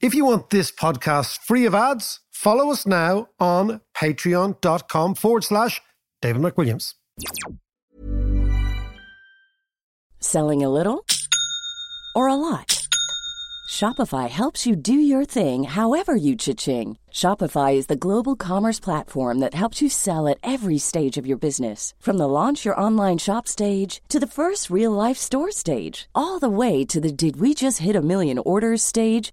If you want this podcast free of ads, follow us now on patreon.com forward slash David McWilliams. Selling a little or a lot? Shopify helps you do your thing however you cha-ching. Shopify is the global commerce platform that helps you sell at every stage of your business. From the launch your online shop stage to the first real life store stage, all the way to the did we just hit a million orders stage.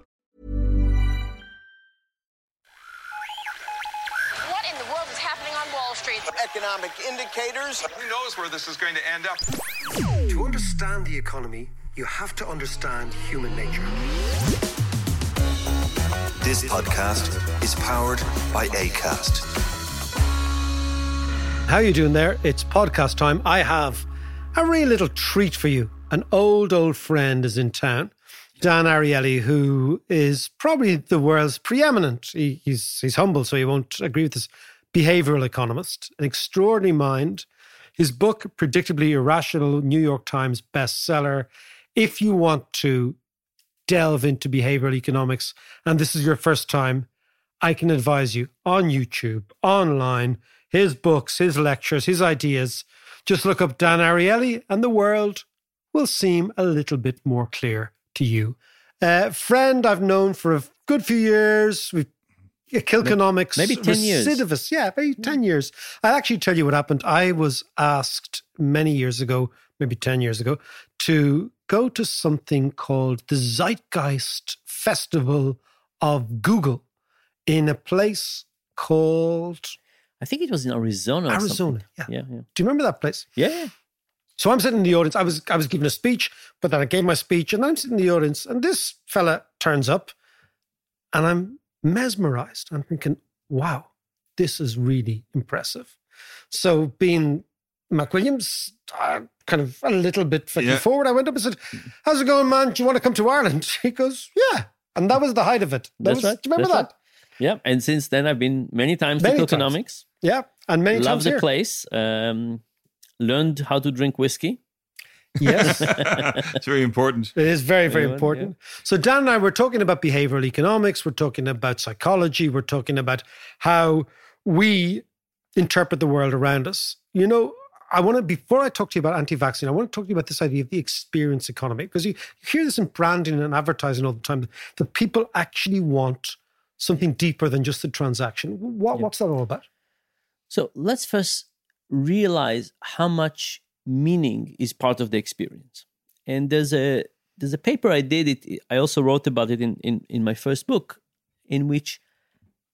Economic indicators. Who knows where this is going to end up? To understand the economy, you have to understand human nature. This podcast is powered by ACAST. How you doing there? It's podcast time. I have a real little treat for you. An old, old friend is in town. Dan Ariely, who is probably the world's preeminent, he, he's, he's humble, so he won't agree with this, behavioral economist, an extraordinary mind. His book, Predictably Irrational, New York Times bestseller. If you want to delve into behavioral economics, and this is your first time, I can advise you on YouTube, online, his books, his lectures, his ideas. Just look up Dan Ariely, and the world will seem a little bit more clear to you. Uh, friend I've known for a good few years. We've Kilkenomics. Maybe 10 years. Yeah, maybe 10 years. I'll actually tell you what happened. I was asked many years ago, maybe 10 years ago, to go to something called the Zeitgeist Festival of Google in a place called I think it was in Arizona. or Arizona. something. Yeah. yeah, yeah, Do you remember that place? yeah. yeah. So I'm sitting in the audience. I was I was giving a speech, but then I gave my speech, and I'm sitting in the audience, and this fella turns up, and I'm mesmerized. I'm thinking, wow, this is really impressive. So being McWilliams, uh, kind of a little bit flicking Yeah. forward, I went up and said, "How's it going, man? Do you want to come to Ireland?" He goes, "Yeah," and that was the height of it. That That's was, right. Do you remember That's that? Yeah, and since then I've been many times Many to times. Kilkenomics. Yeah, and many Love times the here. place. Um, learned how to drink whiskey. Yes. It's very important. It is very, very Anyone? important. So, Dan and I were talking about behavioral economics. We're talking about psychology. We're talking about how we interpret the world around us. You know, I want to, before I talk to you about anti vaccine, I want to talk to you about this idea of the experience economy, because you, you hear this in branding and advertising all the time that people actually want something deeper than just the transaction. What, What's that all about? So let's first realize how much meaning is part of the experience. And there's a there's a paper I did it. I also wrote about it in in, in my first book, in which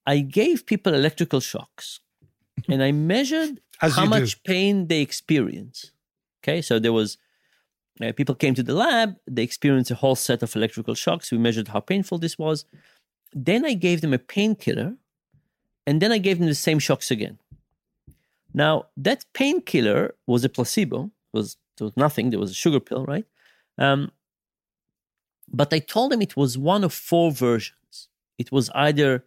I gave people electrical shocks, and I measured As how you do. much pain they experience. Okay, so there was uh, people came to the lab, they experienced a whole set of electrical shocks. We measured how painful this was. Then I gave them a painkiller, and then I gave them the same shocks again. Now that painkiller was a placebo. It was there was nothing. There was a sugar pill, right? Um, but I told them it was one of four versions. It was either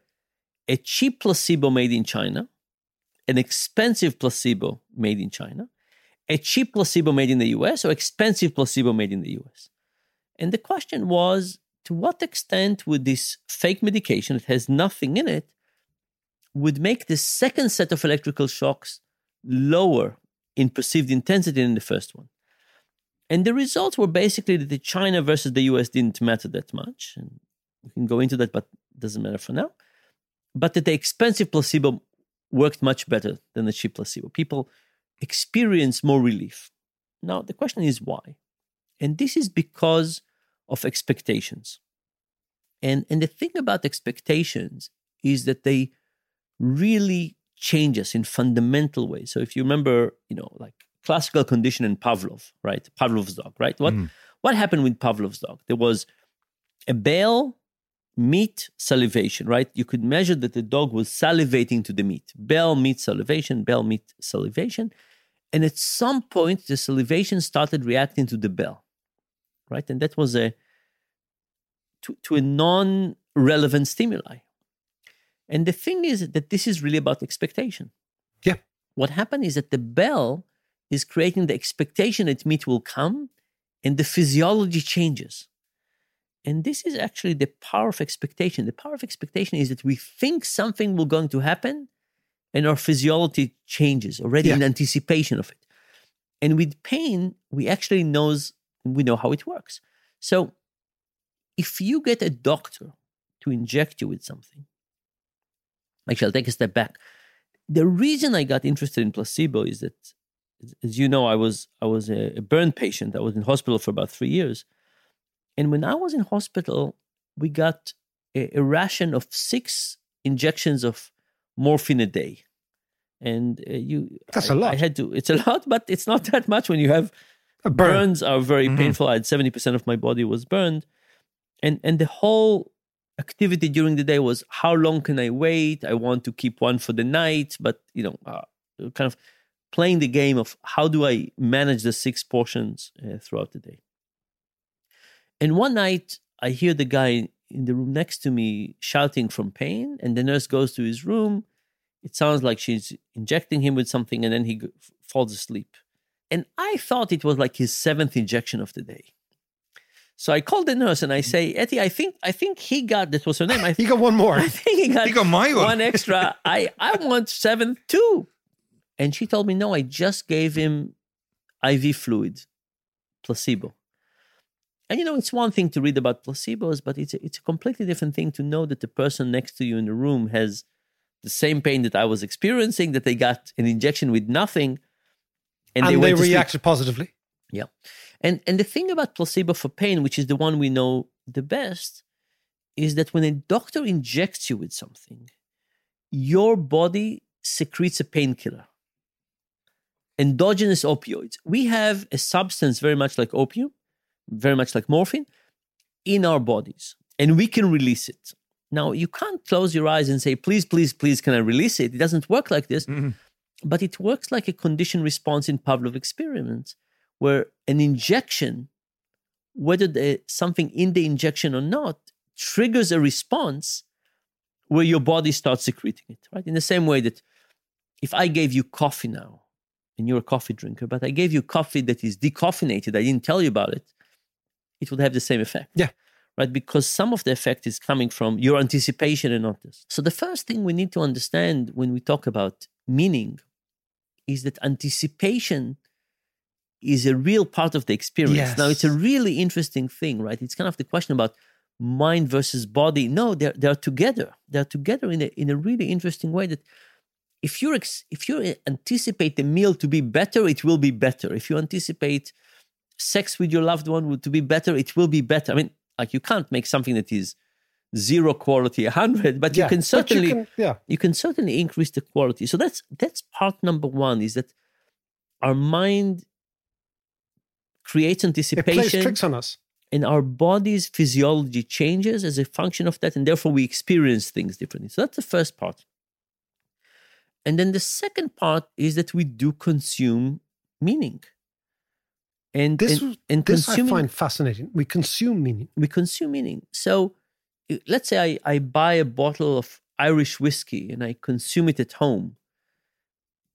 a cheap placebo made in China, an expensive placebo made in China, a cheap placebo made in the US, or expensive placebo made in the US. And the question was to what extent would this fake medication that has nothing in it would make the second set of electrical shocks lower in perceived intensity than the first one. And the results were basically that the China versus the US didn't matter that much. And we can go into that, but doesn't matter for now. But that the expensive placebo worked much better than the cheap placebo. People experience more relief. Now, the question is why? And this is because of expectations. And, and the thing about expectations is that they really change us in fundamental ways. So if you remember, you know, like classical condition in Pavlov, right? Pavlov's dog, right? What Mm. what happened with Pavlov's dog? There was a bell, meat, salivation, right? You could measure that the dog was salivating to the meat. Bell, meat, salivation, bell, meat, salivation. And at some point, the salivation started reacting to the bell, right? And that was a to, to a non-relevant stimuli. And the thing is that this is really about expectation. Yeah. What happened is that the bell is creating the expectation that meat will come and the physiology changes. And this is actually the power of expectation. The power of expectation is that we think something will going to happen and our physiology changes already Yeah. in anticipation of it. And with pain, we actually knows we know how it works. So if you get a doctor to inject you with something, actually I'll take a step back. The reason I got interested in placebo is that as you know, I was I was a, burn patient. I was in hospital for about three years. And when I was in hospital, we got a, a ration of six injections of morphine a day. And uh, you, That's a a lot. I had to. It's a lot, but it's not that much when you have burn. burns are very Mhm. painful. I had seventy percent of my body was burned, and and the whole activity during the day was how long can I wait? I want to keep one for the night, but you know, uh, kind of playing the game of how do I manage the six portions uh, throughout the day. And one night, I hear the guy in the room next to me shouting from pain, and the nurse goes to his room. It sounds like she's injecting him with something, and then he falls asleep. And I thought it was like his seventh injection of the day. So I called the nurse and I say, Etty, I think I think he got that was her name. I He got one more. I think he got, He got my one. one extra. I, I want seven too. And she told me, no, I just gave him IV fluid, placebo. And you know, it's one thing to read about placebos, but it's a, it's a completely different thing to know that the person next to you in the room has the same pain that I was experiencing, that they got an injection with nothing, and, And, they, they, went to sleep. reacted positively. Yeah. And and the thing about placebo for pain, which is the one we know the best, is that when a doctor injects you with something, your body secretes a painkiller. Endogenous opioids. We have a substance very much like opium, very much like morphine, in our bodies, and we can release it. Now, you can't close your eyes and say, please, please, please, can I release it? It doesn't work like this mm-hmm. but it works like a conditioned response in Pavlov experiments, where an injection, whether the, something in the injection or not, triggers a response where your body starts secreting it, right? In the same way that if I gave you coffee now, and you're a coffee drinker, but I gave you coffee that is decaffeinated, I didn't tell you about it, it would have the same effect. Yeah. Right? Because some of the effect is coming from your anticipation and not this. So the first thing we need to understand when we talk about meaning is that anticipation is a real part of the experience. Now, it's a really interesting thing, right? It's kind of the question about mind versus body. No, they're they're together. They're together in a in a really interesting way. That if you ex- if you anticipate the meal to be better, it will be better. If you anticipate sex with your loved one to be better, it will be better. I mean, like you can't make something that is zero quality a hundred, but you can but you certainly can- yeah. you can certainly increase the quality. So that's that's part number one is that our mind creates anticipation. It plays tricks on us. and our body's physiology changes as a function of that, and therefore we experience things differently. So that's the first part. And then the second part is that we do consume meaning. And This, and, and this I find fascinating. We consume meaning. we consume meaning. So let's say I, I buy a bottle of Irish whiskey and I consume it at home,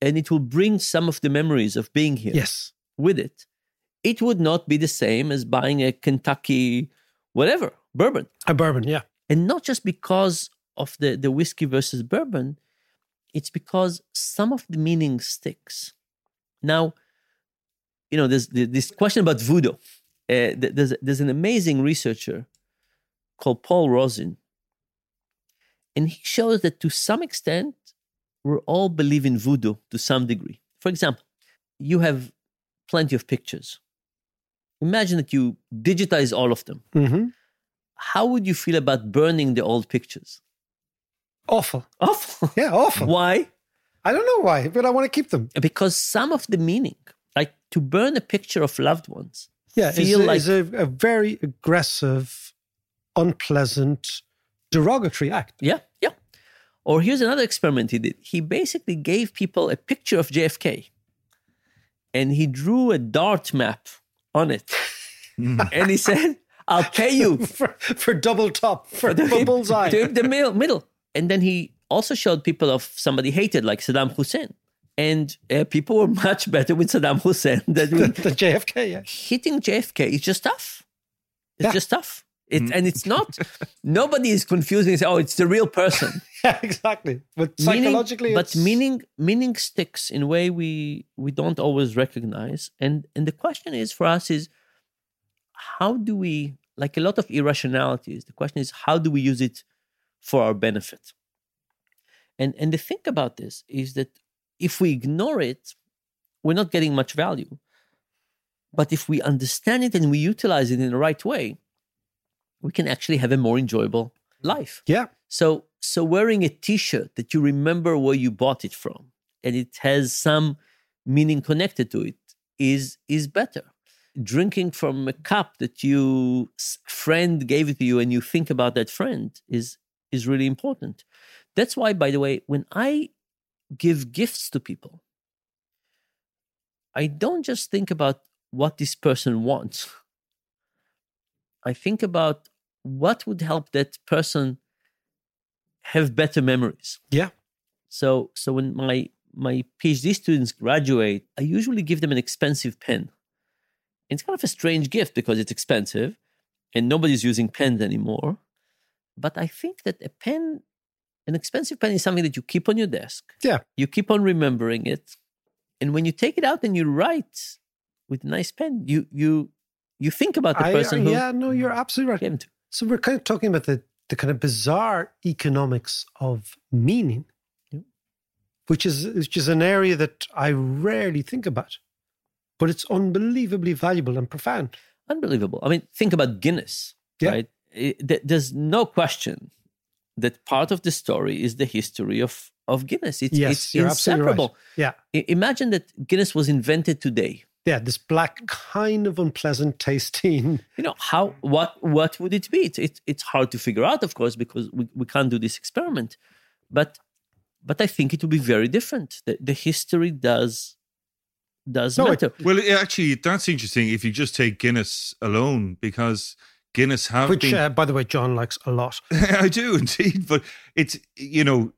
and it will bring some of the memories of being here Yes. with it. It would not be the same as buying a Kentucky, whatever, bourbon. A bourbon, yeah. And not just because of the, the whiskey versus bourbon, it's because some of the meaning sticks. Now, you know, there's th- this question about voodoo. Uh, there's, there's an amazing researcher called Paul Rozin, and he shows that to some extent, we all believe in voodoo to some degree. For example, you have plenty of pictures. Imagine that you digitize all of them. hmm How would you feel about burning the old pictures? Awful. Awful. Yeah, awful. Why? I don't know why, but I want to keep them. Because some of the meaning, like to burn a picture of loved ones, Yeah, feel a, like it's a, a very aggressive, unpleasant, derogatory act. Yeah, yeah. Or here's another experiment he did. He basically gave people a picture of JFK and he drew a dart map on it. and he said, I'll pay you for, for double top, for, the, bullseye. to the middle, middle. And then he also showed people of somebody hated, like Saddam Hussein. And uh, people were much better with Saddam Hussein than the, with the JFK, yeah. hitting JFK. It's just tough. It's Yeah. just tough. It, mm. And it's not, nobody is confusing and say, oh, it's the real person. Yeah, exactly. But Meaning- psychologically, but meaning meaning sticks in a way we we don't always recognize and and the question is for us is how do we like a lot of irrationalities the question is how do we use it for our benefit and and the thing about this is that if we ignore it we're not getting much value but if we understand it and we utilize it in the right way we can actually have a more enjoyable life yeah, so so wearing a t-shirt that you remember where you bought it from and it has some meaning connected to it is is better. Drinking from a cup that you friend gave it to you and you think about that friend is is really important. That's why by the way when I give gifts to people I don't just think about what this person wants. I think about what would help that person have better memories. yeah. So so when my my PhD students graduate, I usually give them an expensive pen. It's kind of a strange gift because it's expensive and nobody's using pens anymore. But I think that a pen, an expensive pen is something that you keep on your desk. Yeah. You keep on remembering it. And when you take it out and you write with a nice pen, you you you think about the I- person uh, who yeah, no, you're absolutely right. Gave it to. So we're kind of talking about the, the kind of bizarre economics of meaning, Yeah. which is which is an area that I rarely think about, but it's unbelievably valuable and profound. unbelievable. I mean, think about Guinness, Yeah. right? It- th- there's no question that part of the story is the history of of Guinness. It's, Yes, it's absolutely right. inseparable. Yeah, I- Imagine that Guinness was invented today. Yeah. This black, kind of unpleasant tasting. You know how what what would it be? It's it's, it's hard to figure out, of course, because we, we can't do this experiment. But but I think it would be very different. The, the history does does No, it- matter. Well, it- actually, that's interesting if you just take Guinness alone, because Guinness have Which, been. uh, by the way, John likes a lot. I do indeed, but it's you know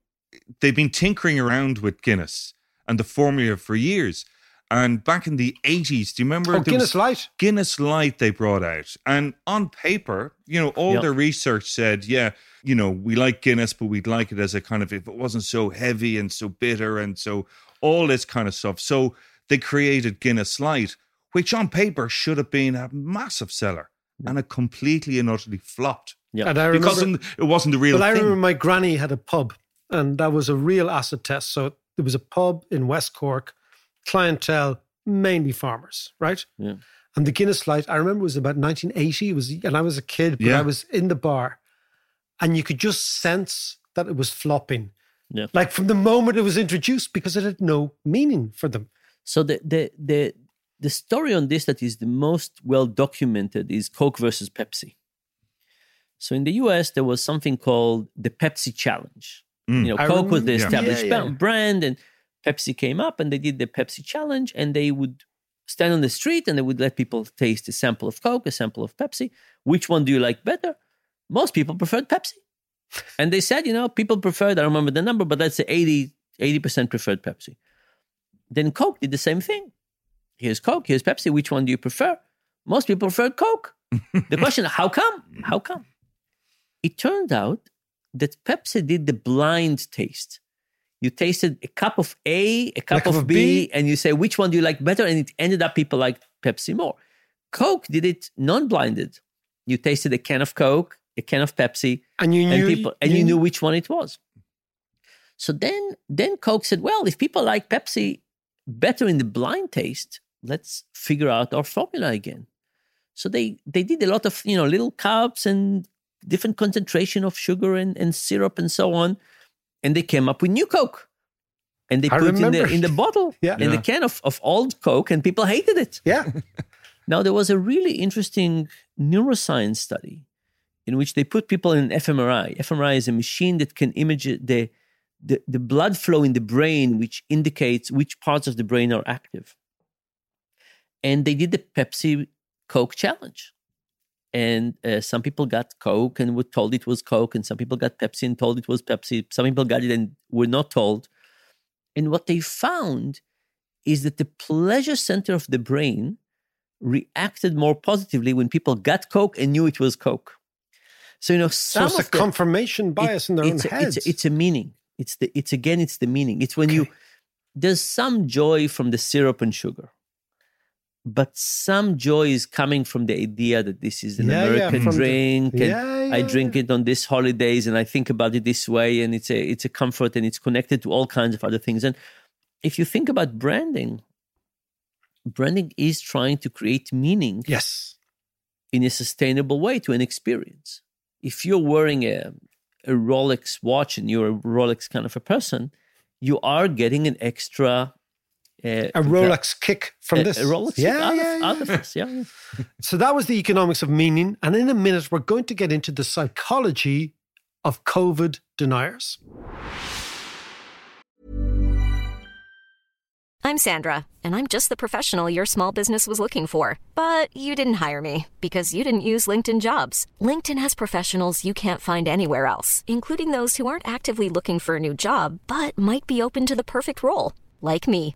they've been tinkering around with Guinness and the formula for years. And back in the eighties, do you remember? Oh, Guinness Light. Guinness Light they brought out, and on paper, you know, all Yeah. their research said, yeah, you know, we like Guinness, but we'd like it as a kind of if it wasn't so heavy and so bitter and so all this kind of stuff. So they created Guinness Light, which on paper should have been a massive seller, and it completely and utterly flopped Yeah. And I remember, because it wasn't the real Well, I thing. remember my granny had a pub, and that was a real acid test. So there was a pub in West Cork, clientele mainly farmers, right? Yeah. And the Guinness Light, I remember it was about 1980. It was, and I was a kid, but Yeah. I was in the bar, and you could just sense that it was flopping, Yeah. like from the moment it was introduced, because it had no meaning for them. So the the the the story on this that is the most well documented is Coke versus Pepsi. So in the US, there was something called the Pepsi Challenge. Mm. You know, I Coke was the remember- yeah. established Yeah, yeah. brand, and Pepsi came up and they did the Pepsi Challenge, and they would stand on the street and they would let people taste a sample of Coke, a sample of Pepsi. Which one do you like better? Most people preferred Pepsi. And they said, you know, people preferred, I don't remember the number, but let's say 80, 80% preferred Pepsi. Then Coke did the same thing. Here's Coke, here's Pepsi. Which one do you prefer? Most people preferred Coke. the question, how come? How come? It turned out that Pepsi did the blind taste. You tasted a cup of A, a cup cup of of B, B. and you say, which one do you like better? And it ended up people liked Pepsi more. Coke did it non-blinded. You tasted a can of Coke, a can of Pepsi, And you and knew, people and you knew which one it was. So then then Coke said, well, if people like Pepsi, better in the blind taste, let's figure out our formula again. So they they did a lot of you know little cups and different concentration of sugar and, and syrup and so on, and they came up with new Coke. And they I put in the in the bottle Yeah. in the can of, of old Coke, and people hated it. Yeah. Now, there was a really interesting neuroscience study in which they put people in an fMRI. fMRI is a machine that can image the, the, the blood flow in the brain, which indicates which parts of the brain are active. And they did the Pepsi Coke challenge. And uh, some people got Coke and were told it was Coke, and some people got Pepsi and told it was Pepsi. Some people got it and were not told. And what they found is that the pleasure center of the brain reacted more positively when people got Coke and knew it was Coke. So you know, So some it's a of the- confirmation bias in their own a, heads. It's a, it's a meaning. It's the it's again it's the meaning. It's when you there's some joy from the syrup and sugar, but some joy is coming from the idea that this is an Yeah, yeah, American the- drink, and Yeah, I yeah, drink it on this holidays, and I think about it this way, and it's a it's a comfort, and it's connected to all kinds of other things. And if you think about branding, branding is trying to create meaning yes. in a sustainable way to an experience. If you're wearing a, a Rolex watch and you're a Rolex kind of a person, you are getting an extra. Uh, A Rolex kick from a, this. a Rolex yeah, out, yeah, of, out of yeah. this. Yeah, yeah. So that was the economics of meaning. And in a minute, we're going to get into the psychology of COVID deniers. I'm Sandra, and I'm just the professional your small business was looking for. But you didn't hire me because you didn't use LinkedIn jobs. LinkedIn has professionals you can't find anywhere else, including those who aren't actively looking for a new job but might be open to the perfect role, like me.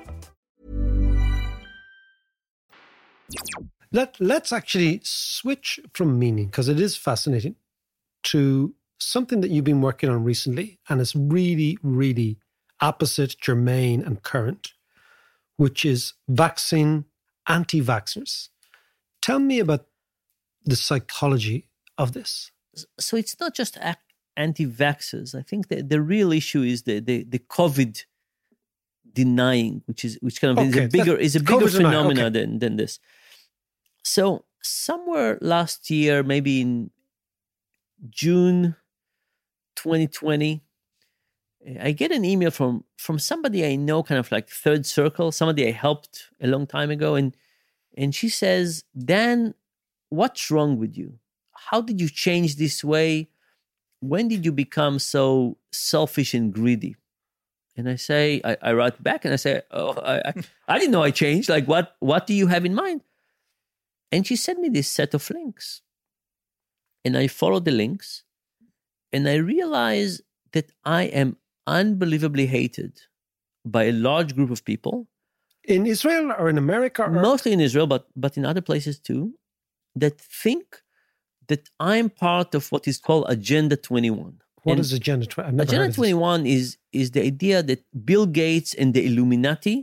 Let, let's actually switch from meaning, because it is fascinating, to something that you've been working on recently. And it's really, really opposite, germane, and current, which is vaccine anti vaxxers. Tell me about the psychology of this. So it's not just anti-vaxxers. I think the, the real issue is the, the, the COVID denying, which is which kind of is a bigger is a bigger phenomena okay. than than this. So somewhere last year, maybe in June 2020, eh, I get an email from from somebody I know, kind of like third circle, somebody I helped a long time ago, and and she says, Dan, what's wrong with you? How did you change this way? When did you become so selfish and greedy? And I say, I, I write back and I say, Oh, I, I, I didn't know I changed. Like, what what do you have in mind? And she sent me this set of links. And I follow the links and I realize that I am unbelievably hated by a large group of people In Israel or in America? Or? mostly in Israel, but but in other places too, that think that I'm part of what is called Agenda 21. What And is Agenda 20? I've never heard Agenda 21 is is the idea that Bill Gates and the Illuminati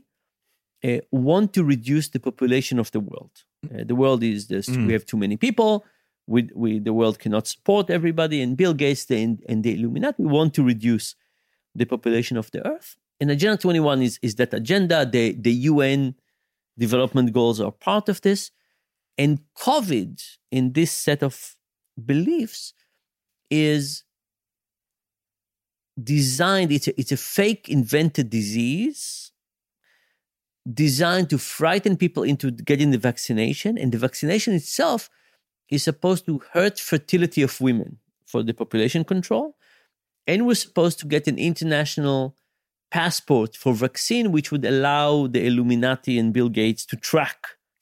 uh, want to reduce the population of the world. Uh, the world is this: Mm. we have too many people. We, we the world cannot support everybody, and Bill Gates the, and the Illuminati want to reduce the population of the Earth. And Agenda 21 is, is that agenda. The, the UN development goals are part of this. And COVID, in this set of beliefs, is designed, it's a, it's a fake invented disease designed to frighten people into getting the vaccination. And the vaccination itself is supposed to hurt fertility of women for the population control. And we're supposed to get an international passport for vaccine, which would allow the Illuminati and Bill Gates to track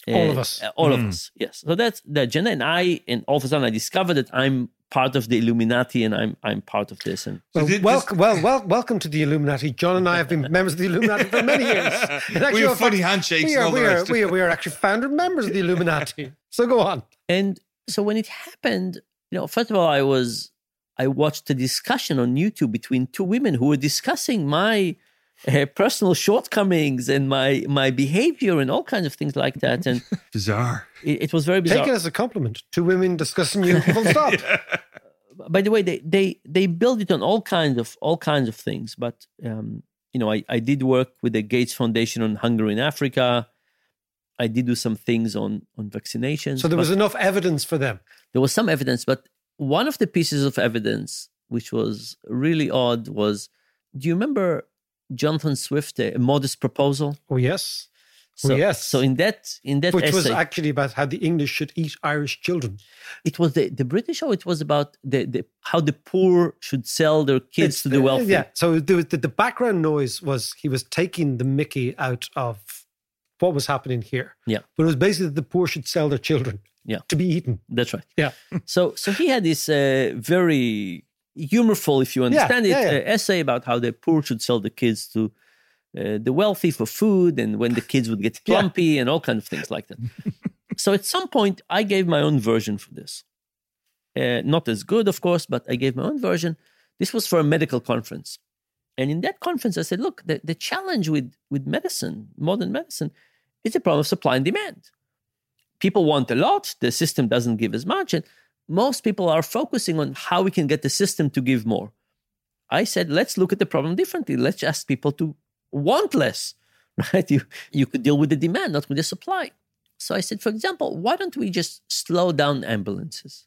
All of us. uh, all of Mm. us. Yes. So that's the agenda. And I, and all of a sudden, I discovered that I'm part of the Illuminati and I'm I'm part of this. And Well, welcome, well, well, welcome to the Illuminati. John and I have been members of the Illuminati for many years. In We in have funny handshakes We and are, all the we, are, we, are, we are actually founder members of the Illuminati. So go on. And so when it happened, you know, first of all, I was I watched a discussion on YouTube between two women who were discussing my uh, personal shortcomings and my my behavior and all kinds of things like that. And Bizarre. it, it was very bizarre. Take it as a compliment. Two women discussing you. Full stop. by the way, they they they build it on all kinds of all kinds of things. But um, you know, I, I did work with the Gates Foundation on hunger in Africa. I did do some things on on vaccinations. So there was enough evidence for them. there was some evidence, but one of the pieces of evidence which was really odd was, do you remember Jonathan Swift, a modest proposal? Oh yes. So, oh yes. So in that in that Which was essay, actually about how the English should eat Irish children. it was the, the British or it was about the, the how the poor should sell their kids It's to the wealthy. Yeah. So the, the, the background noise was he was taking the Mickey out of what was happening here. Yeah. But it was basically that the poor should sell their children Yeah. to be eaten. That's right. Yeah. So so he had this uh, very humorful, if you understand yeah, it, yeah. Uh, essay about how the poor should sell the kids to uh, the wealthy for food, and when the kids would get Yeah. plumpy and all kinds of things like that. so at some point, I gave my own version for this. Uh, not as good, of course, but I gave my own version. This was for a medical conference. And in that conference, I said, look, the, the challenge with, with medicine, modern medicine, is a problem of supply and demand people want a lot the system doesn't give as much and most people are focusing on how we can get the system to give more. I said let's look at the problem differently. Let's ask people to want less right? You you could deal with the demand not with the supply. So i said for example why don't we just slow down ambulances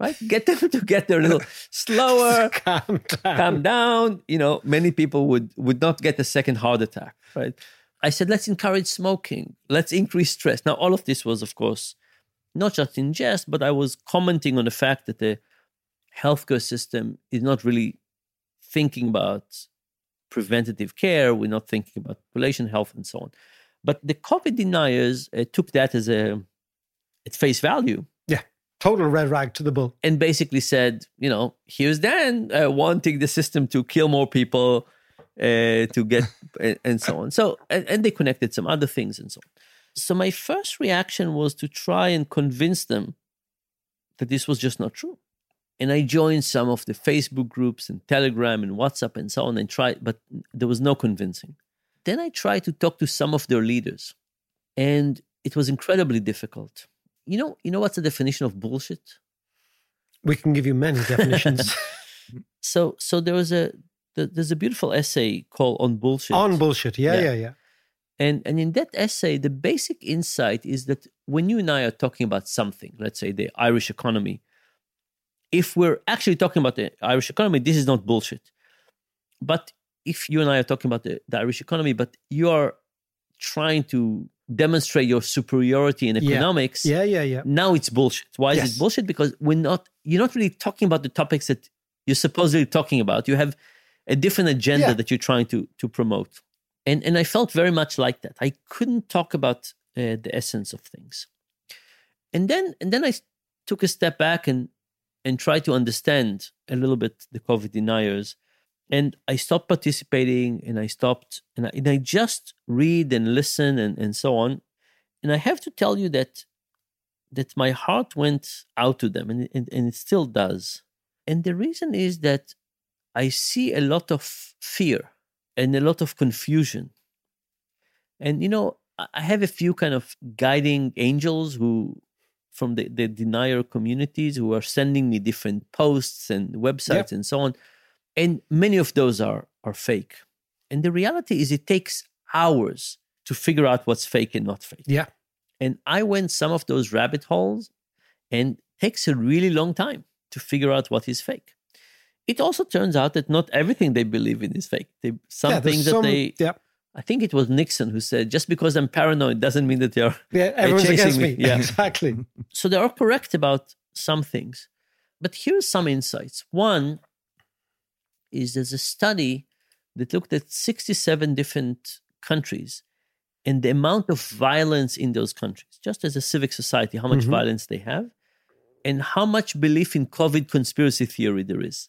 right? Get them to get there a little slower Calm down. calm down. You know many people would would not get a second heart attack right? I said let's encourage smoking. Let's increase stress. Now all of this was of course not just in jest but i was commenting on the fact that the healthcare system is not really thinking about preventative care we're not thinking about population health and so on but the covid deniers uh, took that as a at face value Yeah. Total red rag to the bull. and basically said, you know, here's Dan uh, wanting the system to kill more people, uh, to get, and, and so on. So, and, and they connected some other things and so on. So, my first reaction was to try and convince them that this was just not true. And I joined some of the Facebook groups and Telegram and WhatsApp and so on and tried, but there was no convincing. Then I tried to talk to some of their leaders, and it was incredibly difficult. You know, you know what's the definition of bullshit? We can give you many definitions. so so there was a there's a beautiful essay called on bullshit On bullshit. Yeah, Yeah. yeah, yeah. And and in that essay the basic insight is that when you and i are talking about something let's say the irish economy if we're actually talking about the irish economy this is not bullshit but if you and i are talking about the, the irish economy but you are trying to demonstrate your superiority in Yeah. economics Yeah, yeah, yeah. now it's bullshit. Why is Yes. it bullshit? Because we're not you're not really talking about the topics that you're supposedly talking about. You have a different agenda Yeah. that you're trying to to promote. And and I felt very much like that. I couldn't talk about uh, the essence of things. And then and then I took a step back and and tried to understand a little bit the COVID deniers. And I stopped participating and I stopped and I, and I just read and listen and, and so on. And I have to tell you that that my heart went out to them and, and, and it still does. And the reason is that I see a lot of fear and a lot of confusion. And, you know, I have a few kind of guiding angels who, from the, the denier communities, who are sending me different posts and websites and so on. And many of those are, are fake. And the reality is, it takes hours to figure out what's fake and not fake. Yeah. And I went some of those rabbit holes and takes a really long time to figure out what is fake. It also turns out that not everything they believe in is fake. They, some Yeah, things that some- they, yeah. I think it was Nixon who said, just because I'm paranoid doesn't mean that they're Yeah, everyone's against me. Yeah. Exactly. So they are correct about some things. But here's some insights. One is there's a study that looked at 67 different countries and the amount of violence in those countries, just as a civic society, how much Mhm. violence they have, and how much belief in COVID conspiracy theory there is.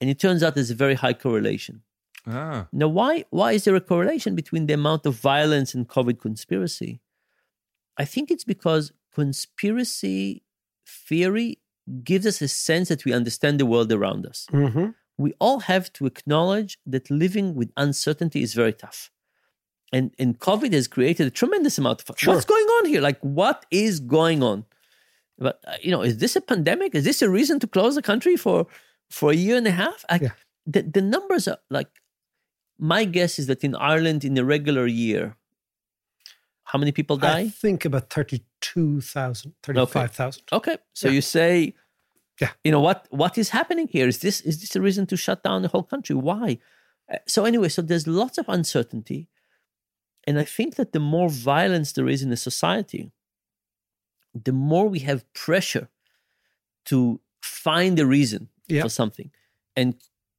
And it turns out there's a very high correlation. Ah. Now, why why is there a correlation between the amount of violence and COVID conspiracy? I think it's because conspiracy theory gives us a sense that we understand the world around us. Mm-hmm. We all have to acknowledge that living with uncertainty is very tough. And, and COVID has created a tremendous amount of Sure. what's going on here? Like, what is going on? But uh, you know, is this a pandemic? Is this a reason to close the country for for a year and a half? I, the, the numbers are like my guess is that in Ireland, in a regular year, how many people die? I think about 32,000, 35,000. Okay, so Yeah. you say, yeah, you know what? What is happening here? Is this is this a reason to shut down the whole country? Why? Uh, So anyway, so there's lots of uncertainty, and I think that the more violence there is in a society, the more we have pressure to find a reason Yeah. for something, and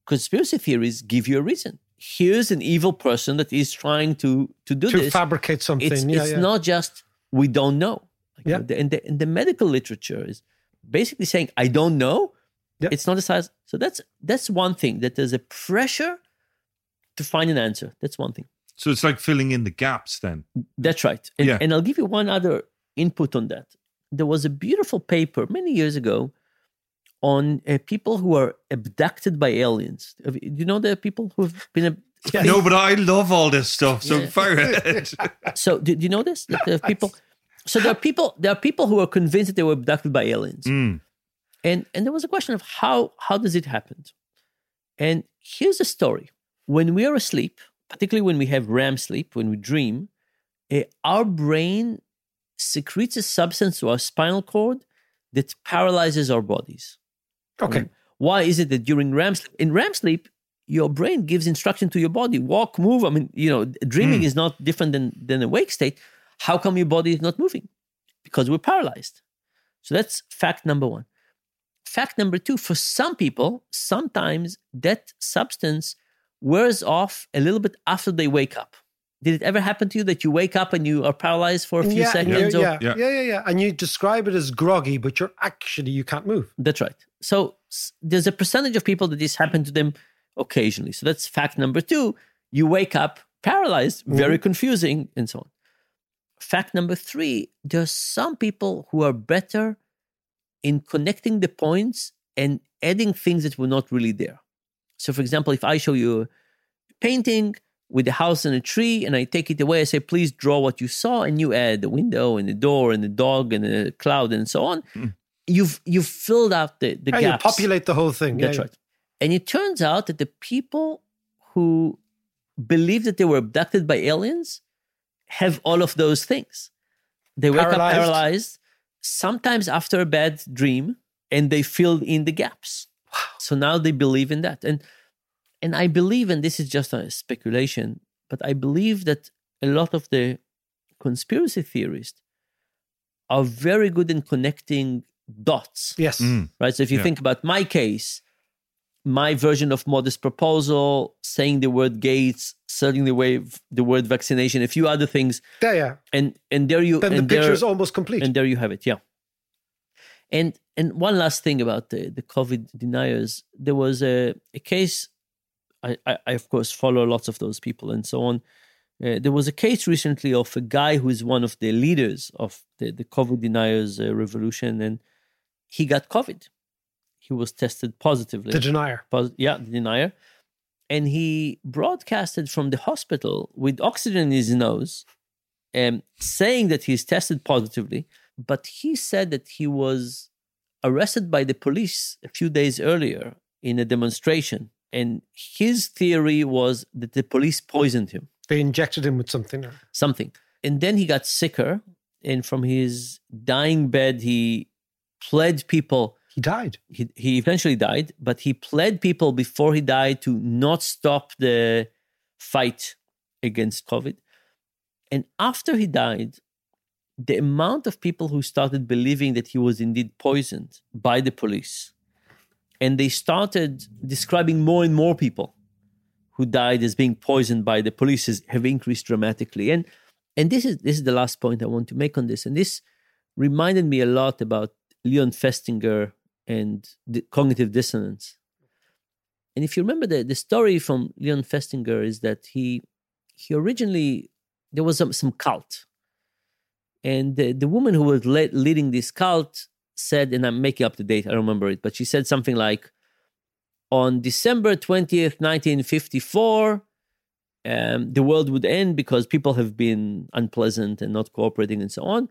conspiracy theories give you a reason. Here's an evil person that is trying to to do To this. fabricate something. It's, yeah, it's yeah. not just we don't know. Like, Yeah. the- and, the, and the medical literature is basically saying I don't know. It's not a size. So that's that's one thing. That there's a pressure to find an answer. That's one thing. So it's like filling in the gaps then. That's right. And, Yeah. and I'll give you one other input on that. There was a beautiful paper many years ago on uh, people who are abducted by aliens. Do you know the people who've been? ab- No, but I love all this stuff. So Yeah. fire ahead. so do, do you know this? That there are people. So there are people. There are people who are convinced that they were abducted by aliens. Mm. And and there was a question of how how does it happen? And here's the story: when we are asleep, particularly when we have REM sleep, when we dream, eh, our brain secretes a substance to our spinal cord that paralyzes our bodies. Okay. Mm. Why is it that during REM sleep, in REM sleep, your brain gives instruction to your body, walk, move. I mean, you know, dreaming Hmm. is not different than than a wake state. How come your body is not moving? Because we're paralyzed. So that's fact number one. Fact number two, for some people, sometimes that substance wears off a little bit after they wake up. Did it ever happen to you that you wake up and you are paralyzed for a few yeah, seconds? yeah, or- yeah, yeah, yeah, yeah. And you describe it as groggy, but you're actually, you can't move. That's right. So there's a percentage of people that this happened to them occasionally. So that's fact number two. You wake up paralyzed, mm-hmm. very confusing, and so on. Fact number three there's some people who are better in connecting the points and adding things that were not really there. So, for example, if I show you a painting with a house and a tree and I take it away, I say, please draw what you saw, and you add the window and the door and the dog and the cloud and so on. Hmm. You've you've filled out the, the Yeah, you gaps. populate the whole thing. That's yeah, right. And it turns out that the people who believe that they were abducted by aliens have all of those things. They wake Paralyzed. up paralyzed, sometimes after a bad dream, and they fill in the gaps. Wow. So now they believe in that. And and I believe, and this is just a speculation, but I believe that a lot of the conspiracy theorists are very good in connecting dots. Yes. Mm. Right. So if you Yeah. think about my case, my version of modest proposal, saying the word Gates, saying the way the word vaccination, a few other things, Yeah, yeah. and and there you Then the and there- picture is almost complete. and there you have it. Yeah. And and one last thing about the, the COVID deniers, there was a, a case. I, I, I of course follow lots of those people and so on. Uh, there was a case recently of a guy who is one of the leaders of the, the COVID deniers uh, revolution, and he got COVID. He was tested positively. The denier. Pos- yeah, the denier. And he broadcasted from the hospital with oxygen in his nose, um, saying that he's tested positively. But he said that he was arrested by the police a few days earlier in a demonstration And his theory was that the police poisoned him. They injected him with something. Or... Something. And then he got sicker. And from his dying bed, he pled people. He died. He, he eventually died, but he pled people before he died to not stop the fight against COVID. And after he died, the amount of people who started believing that he was indeed poisoned by the police and they started describing more and more people who died as being poisoned by the police have increased dramatically and and this is this is the last point i want to make on this and this reminded me a lot about leon festinger and the cognitive dissonance and if you remember the, the story from leon festinger is that he he originally there was some, some cult and the, the woman who was le- leading this cult said, and I'm making up the date, I don't remember it, but she said something like, on December 20th, 1954, um, the world would end because people have been unpleasant and not cooperating and so on.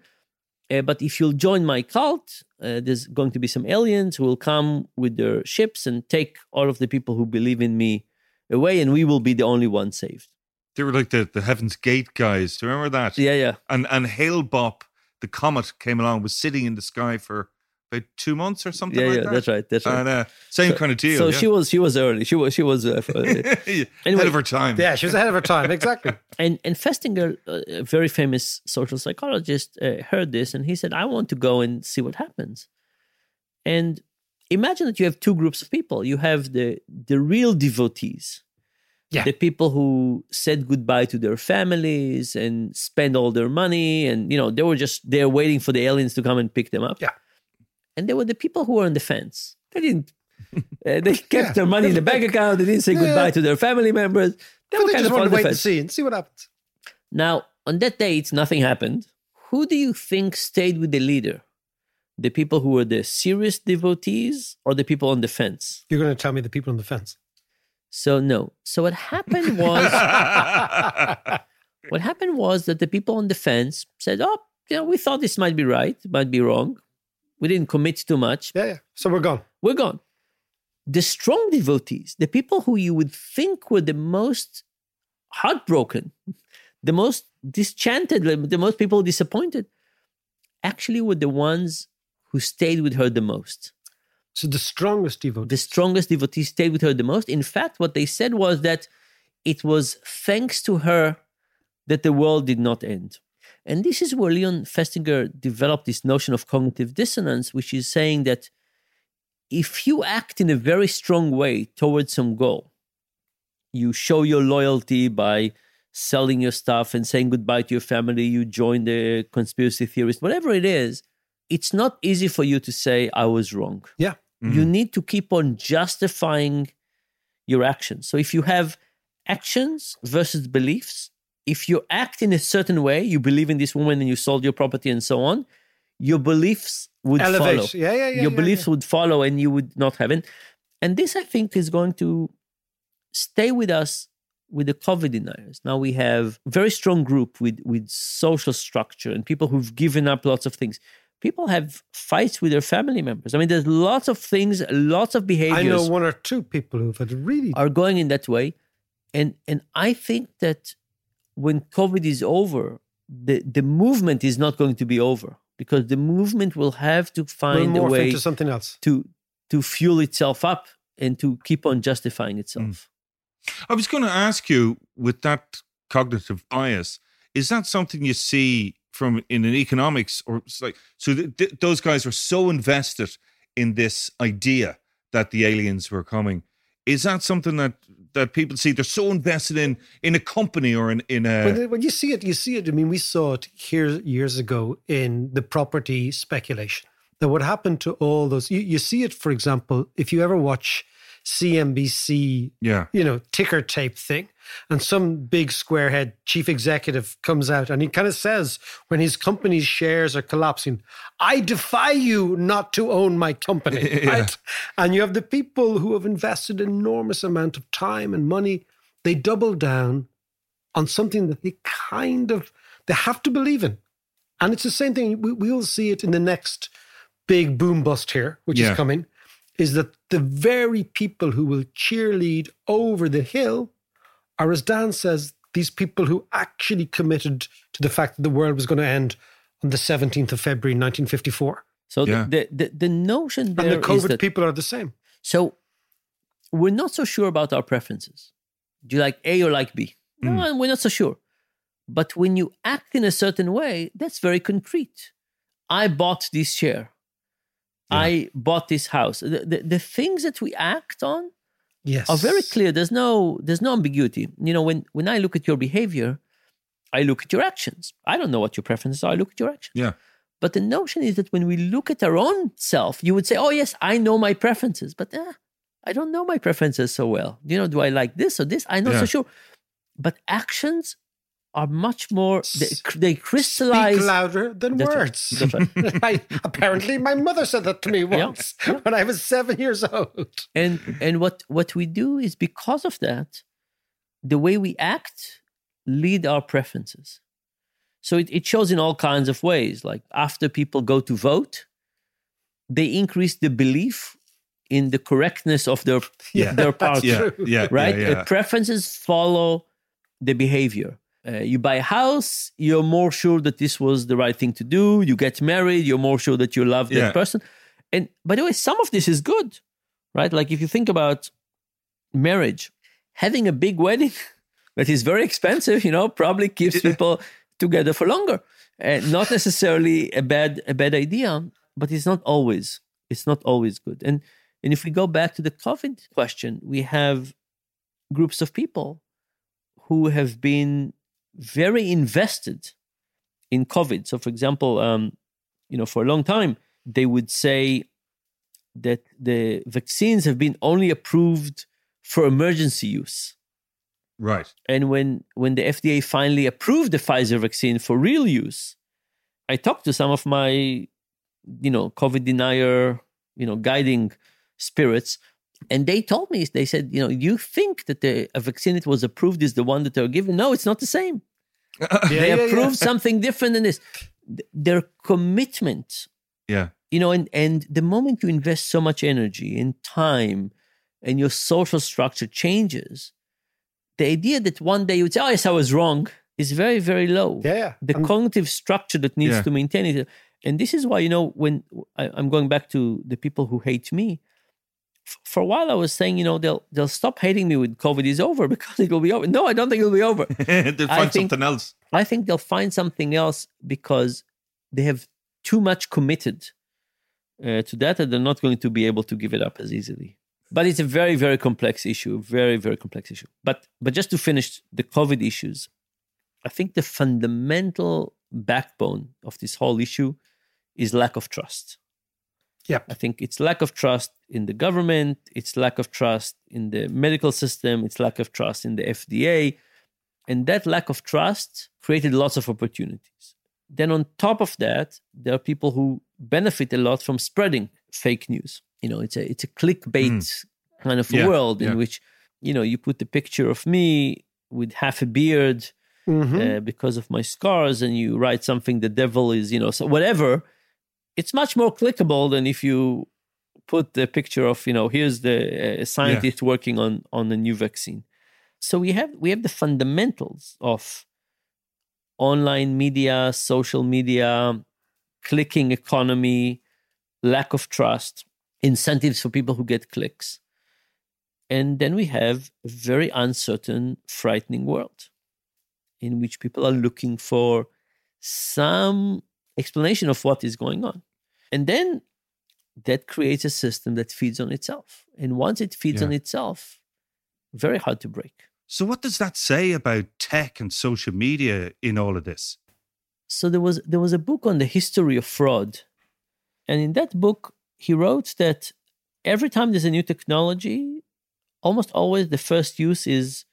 Uh, but if you'll join my cult, uh, there's going to be some aliens who will come with their ships and take all of the people who believe in me away, and we will be the only ones saved. They were like the, the Heaven's Gate guys. Do you remember that? Yeah, yeah. And and Hale Bopp, the comet, came along, was sitting in the sky for about two months or something yeah, like yeah, that. that's right. That's right. And uh, same So- kind of deal. So yeah. she was she was early. She was she was uh, uh, ahead of her time. Yeah, she was ahead of her time. Exactly. And and Festinger, uh, a very famous social psychologist, uh, heard this and he said, "I want to go and see what happens." And imagine that you have two groups of people. You have the the real devotees, Yeah. the people who said goodbye to their families and spend all their money, and you know they were just there waiting for the aliens to come and pick them up. Yeah. And there were the people who were on the fence. They didn't. Uh, they kept Yeah. their money in the bank account. They didn't say Yeah. goodbye to their family members. They But were they kind just of wanted on to the wait and fence. see and see what happens. Now, on that date, nothing happened. Who do you think stayed with the leader? The people who were the serious devotees or the people on the fence? You're going to tell me the people on the fence. So, no. So, what happened was what happened was that the people on the fence said, Oh, you know, we thought this might be right, might be wrong. We didn't commit too much. Yeah, yeah. So we're gone. We're gone. The strong devotees, the people who you would think were the most heartbroken, the most disenchanted, the most people disappointed, actually were the ones who stayed with her the most. So the strongest devotee. The strongest devotees stayed with her the most. In fact, what they said was that it was thanks to her that the world did not end. And this is where Leon Festinger developed this notion of cognitive dissonance, which is saying that if you act in a very strong way towards some goal, you show your loyalty by selling your stuff and saying goodbye to your family, you join the conspiracy theorists, whatever it is, it's not easy for you to say, I was wrong. Yeah. You mm-hmm. need to keep on justifying your actions. So if you have actions versus beliefs, if you act in a certain way, you believe in this woman and you sold your property and so on, your beliefs would Elevate. follow. Yeah, yeah, yeah, Your yeah, beliefs would follow and you would not have it. And this, I think, is going to stay with us with the COVID deniers. Now we have a very strong group with, with social structure and people who've given up lots of things. People have fights with their family members. I mean, there's lots of things, lots of behaviors I know one or two people who've had really. are going in that way. And and I think that when COVID is over, the, the movement is not going to be over because the movement will have to find a way into something else. to to fuel itself up and to keep on justifying itself. Mm. I was going to ask you with that cognitive bias, is that something you see from in an economics or like so th- th- those guys were so invested in this idea that the aliens were coming. Is that something that that people see? They're so invested in in a company or in in a When, when you see it, you see it. I mean, we saw it here years ago in the property speculation. That what happened to all those, you, you see it, for example, if you ever watch CNBC, yeah. you know, ticker tape thing, and some big squarehead chief executive comes out and he kind of says, when his company's shares are collapsing, I defy you not to own my company. Yeah. Right. And you have the people who have invested enormous amount of time and money. They double down on something that they kind of they have to believe in. And it's the same thing. We, we'll see it in the next big boom bust here, which Yeah. is coming. is that the very people who will cheerlead over the hill are, as Dan says, these people who actually committed to the fact that the world was going to end on the 17th of February 1954. So the, the, the, the notion there and the is COVID that- people are the same. So we're not so sure about our preferences. Do you like A or like B? Hmm. No, we're not so sure. But when you act in a certain way, that's very concrete. I bought this share. I bought this house. The, the, the things that we act on Yes. are very clear. There's no there's no ambiguity. You know, when when I look at your behavior, I look at your actions. I don't know what your preferences are. I look at your actions. Yeah. But the notion is that when we look at our own self, you would say, "Oh yes, I know my preferences," but eh, I don't know my preferences so well. You know, do I like this or this? I'm not Yeah. so sure. But actions are much more. They, they crystallize Speak louder than That's right. words. That's right. I, apparently, my mother said that to me once when I was seven years old. and and what what we do is because of that the way we act lead our preferences so it, it shows in all kinds of ways like after people go to vote they increase the belief in the correctness of their Yeah, their that's party. Yeah, yeah, right yeah, yeah. preferences follow the behavior uh, you buy a house you're more sure that this was the right thing to do. You get married you're more sure that you love that Yeah. person. And by the way some of this is good right? Like if you think about marriage having a big wedding that is very expensive you know probably keeps people together for longer. And not necessarily a bad a bad idea but it's not always it's not always good. And and if we go back to the covid question we have groups of people who have been very invested in covid so for example um you know for a long time they would say that the vaccines have been only approved for emergency use Right. and when when the FDA finally approved the Pfizer vaccine for real use, I talked to some of my, you know, COVID denier, you know, guiding spirits, and they told me they said, you know, you think that the a vaccine that was approved is the one that they're given? No, it's not the same. they yeah, approved yeah. something different than this. Th- Their commitment Yeah. you know and and the moment you invest so much energy and time and your social structure changes the idea that one day you would say oh yes i was wrong is very very low Yeah, yeah. the I'm- cognitive structure that needs Yeah. to maintain it and this is why you know when I, i'm going back to the people who hate me for a while i was saying you know they'll they'll stop hating me when covid is over because it will be over no i don't think it'll be over They'll find think- something else. I think they'll find something else because they have too much committed uh, to that, and they're not going to be able to give it up as easily. But it's a very, very complex issue, very, very complex issue. But but just to finish the COVID issues, I think the fundamental backbone of this whole issue is lack of trust. Yeah, I think it's lack of trust in the government, it's lack of trust in the medical system, it's lack of trust in the FDA. And that lack of trust created lots of opportunities. Then, on top of that, there are people who benefit a lot from spreading fake news. You know, it's a it's a clickbait kind of Yeah, world in yeah. which you know you put the picture of me with half a beard Mhm. uh, because of my scars, and you write something the devil is, you know, so whatever. It's much more clickable than if you put the picture of you know here's the uh, scientist working on on a new vaccine. So we have we have the fundamentals of online media social media clicking economy lack of trust incentives for people who get clicks. And then we have a very uncertain frightening world in which people are looking for some explanation of what is going on. And then that creates a system that feeds on itself and once it feeds Yeah. on itself very hard to break So, what does that say about tech and social media in all of this? so there was there was a book on the history of fraud and in that book he wrote that every time there's a new technology almost always the first use is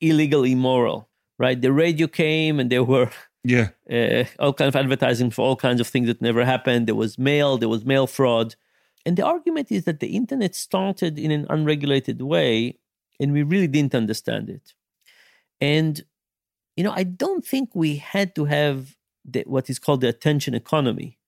illegal immoral right the radio came and there were Yeah. uh, all kind of advertising for all kinds of things that never happened. There was mail, there was mail fraud, and the argument is that the internet started in an unregulated way, and we really didn't understand it. And you know, I don't think we had to have the, what is called the attention economy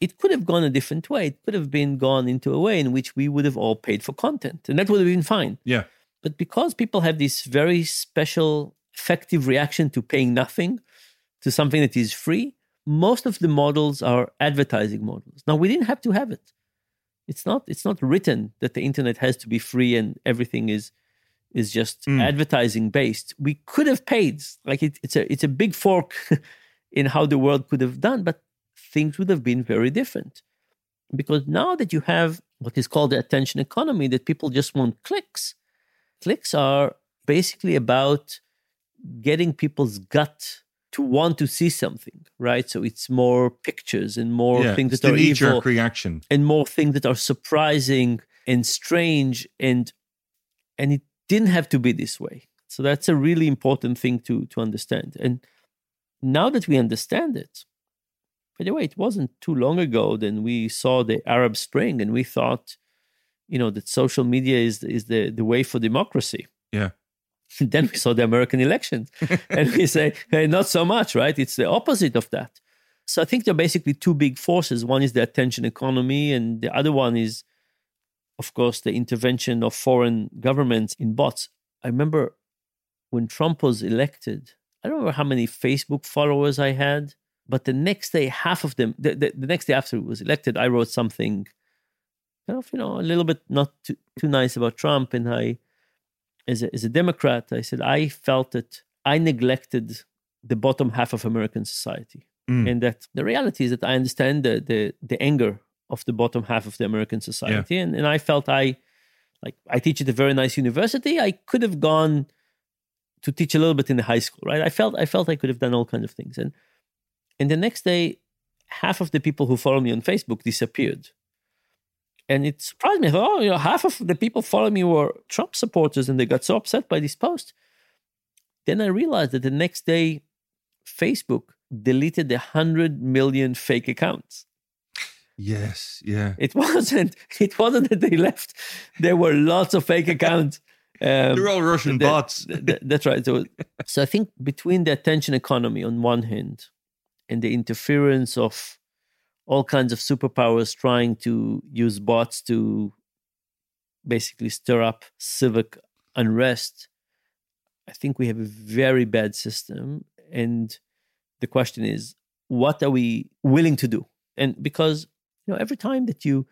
it could have gone a different way. It could have been gone into a way in which we would have all paid for content, and that would have been fine. Yeah. But because people have this very special, effective reaction to paying nothing, to something that is free, most of the models are advertising models. Now we didn't have to have it. It's not. It's not written that the internet has to be free and everything is is just Mm. advertising based. We could have paid. Like it, it's a it's a big fork in how the world could have done, but things would have been very different. Because now that you have what is called the attention economy, that people just want clicks. Clicks are basically about getting people's gut to want to see something, right? So it's more pictures and more yeah. things that are evil reaction. and more things that are surprising and strange and and it didn't have to be this way so that's a really important thing to to understand and now that we understand it by the way it wasn't too long ago then we saw the arab spring and we thought you know that social media is is the the way for democracy Yeah. then we saw the American elections, and we say, hey, not so much, right? It's the opposite of that. So I think there are basically two big forces. One is the attention economy, and the other one is, of course, the intervention of foreign governments in bots. I remember when Trump was elected, I don't remember how many Facebook followers I had, but the next day, half of them, the, the, the next day after he was elected, I wrote something kind of, you know, a little bit not too, too nice about Trump. And I, as a, as a Democrat, I said, I felt that I neglected the bottom half of American society. Mm. And that the reality is that I understand the, the, the anger of the bottom half of the American society. And, and I felt I, like, I teach at a very nice university. I could have gone to teach a little bit in the high school, right? I felt, I felt I could have done all kinds of things. And, and the next day, half of the people who follow me on Facebook disappeared. And it surprised me. I thought, oh, you know, half of the people following me were Trump supporters and they got so upset by this post. Then I realized that the next day, Facebook deleted the 100 million fake accounts. Yes, yeah. It wasn't. It wasn't that they left. There were lots of fake accounts. Um, They're all Russian that- bots. that- that's right. So, so I think between the attention economy on one hand and the interference of all kinds of superpowers trying to use bots to basically stir up civic unrest, I think we have a very bad system. And the question is, what are we willing to do? And because you know, every time that you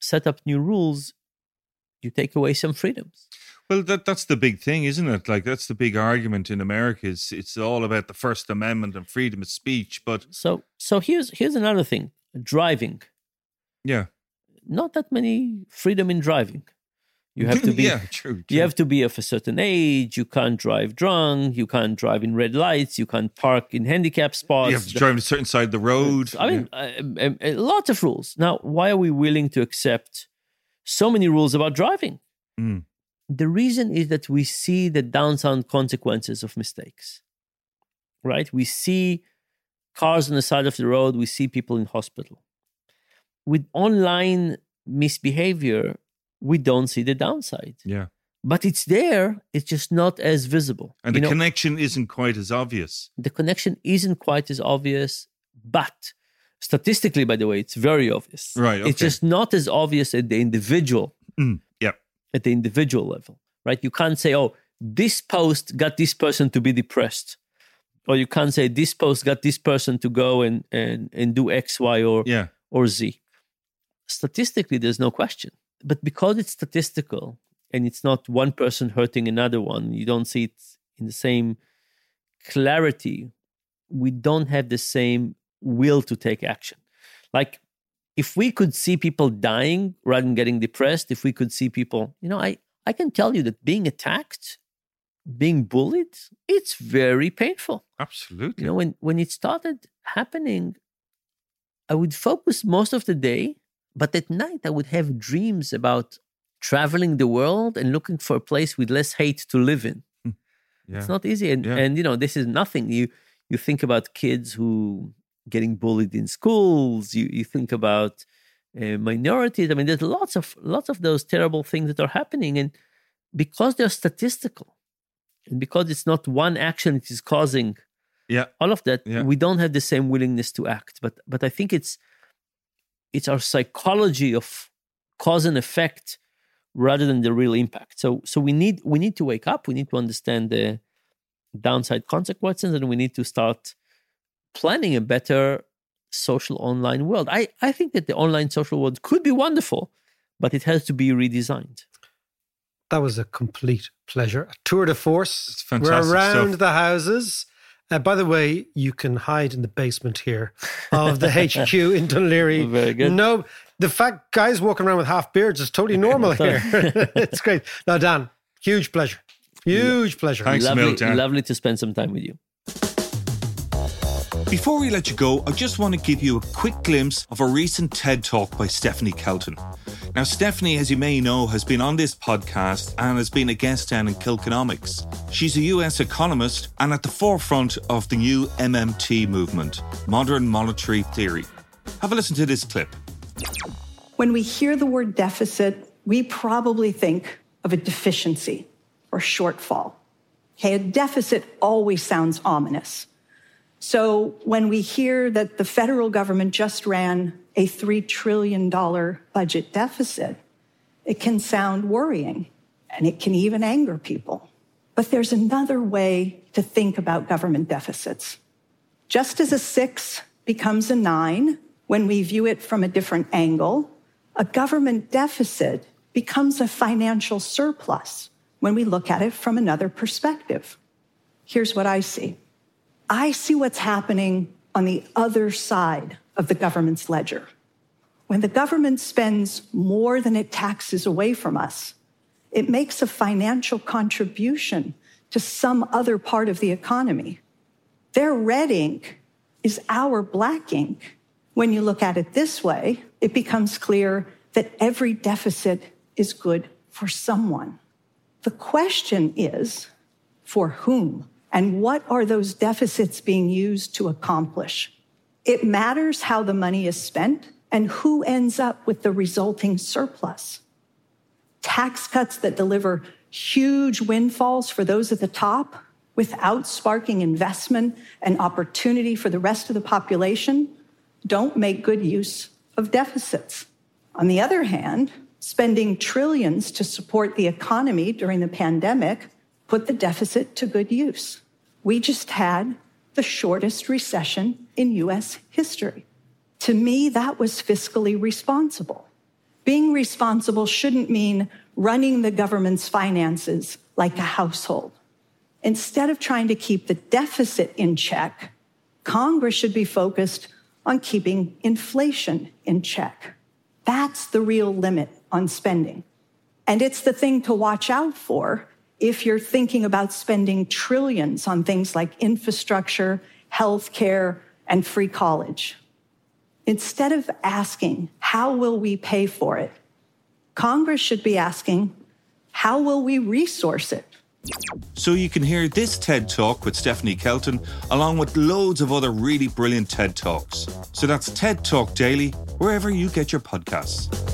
set up new rules, you take away some freedoms. Well, that that's the big thing, isn't it? Like that's the big argument in America. Is it's all about the First Amendment and freedom of speech, but So so here's here's another thing. Driving. yeah, Not that many freedom in driving. You have to be yeah, true, true. you have to be of a certain age, you can't drive drunk, you can't drive in red lights, you can't park in handicap spots. You have to drive on a certain side of the road. I mean, a um, uh, lots of rules. Now, why are we willing to accept so many rules about driving? Mm. The reason is that we see the downside consequences of mistakes, right? We see cars on the side of the road, we see people in hospital. With online misbehavior, we don't see the downside, yeah, but it's there, it's just not as visible. and You the know, connection isn't quite as obvious. the connection isn't quite as obvious, but statistically, by the way, it's very obvious. Right, It's just not as obvious at the individual, Mm. At the individual level, right? You can't say, oh, this post got this person to be depressed. Or you can't say this post got this person to go and, and, and do X, Y, or Yeah. or Z. Statistically, there's no question. But because it's statistical and it's not one person hurting another one, you don't see it in the same clarity. We don't have the same will to take action. Like if we could see people dying rather than getting depressed, if we could see people, you know, I, I can tell you that being attacked, being bullied, it's very painful. Absolutely. You know, when when it started happening, I would focus most of the day, but at night I would have dreams about traveling the world and looking for a place with less hate to live in. Hmm. Yeah. It's not easy, and Yeah. and you know this is nothing. You you think about kids who getting bullied in schools. You you think about uh, minorities. I mean, there's lots of lots of those terrible things that are happening, and because they're statistical, and because it's not one action that is causing Yeah. all of that, Yeah. we don't have the same willingness to act. But but I think it's it's our psychology of cause and effect rather than the real impact. So so we need we need to wake up. We need to understand the downside consequences, and we need to start planning a better social online world. I, I think that the online social world could be wonderful, but it has to be redesigned. That was a complete pleasure. A tour de force. It's fantastic We're around stuff. the houses. Uh, by the way, you can hide in the basement here of the HQ in Dunleary. Very good. No, the fact guys walking around with half beards is totally normal here. it's great. Now, Dan, huge pleasure. Huge pleasure. Thanks, lovely, lovely to spend some time with you. Before we let you go, I just want to give you a quick glimpse of a recent TED talk by Stephanie Kelton. Now, Stephanie, as you may know, has been on this podcast and has been a guest down in Kilkenomics. She's a US economist and at the forefront of the new MMT movement, modern monetary theory. Have a listen to this clip. When we hear the word deficit, we probably think of a deficiency or shortfall. Okay, a deficit always sounds ominous. So when we hear that the federal government just ran a $3 trillion budget deficit, it can sound worrying and it can even anger people. But there's another way to think about government deficits. Just as a six becomes a nine when we view it from a different angle, a government deficit becomes a financial surplus when we look at it from another perspective. Here's what I see I see what's happening on the other side of the government's ledger. When the government spends more than it taxes away from us, it makes a financial contribution to some other part of the economy. Their red ink is our black ink. When you look at it this way, it becomes clear that every deficit is good for someone. The question is for whom? And what are those deficits being used to accomplish? It matters how the money is spent and who ends up with the resulting surplus. Tax cuts that deliver huge windfalls for those at the top without sparking investment and opportunity for the rest of the population don't make good use of deficits. On the other hand, spending trillions to support the economy during the pandemic put the deficit to good use. We just had the shortest recession in US history. To me, that was fiscally responsible. Being responsible shouldn't mean running the government's finances like a household. Instead of trying to keep the deficit in check, Congress should be focused on keeping inflation in check. That's the real limit on spending. And it's the thing to watch out for if you're thinking about spending trillions on things like infrastructure, healthcare, and free college. Instead of asking, how will we pay for it? Congress should be asking, how will we resource it? So you can hear this TED Talk with Stephanie Kelton, along with loads of other really brilliant TED Talks. So that's TED Talk Daily, wherever you get your podcasts.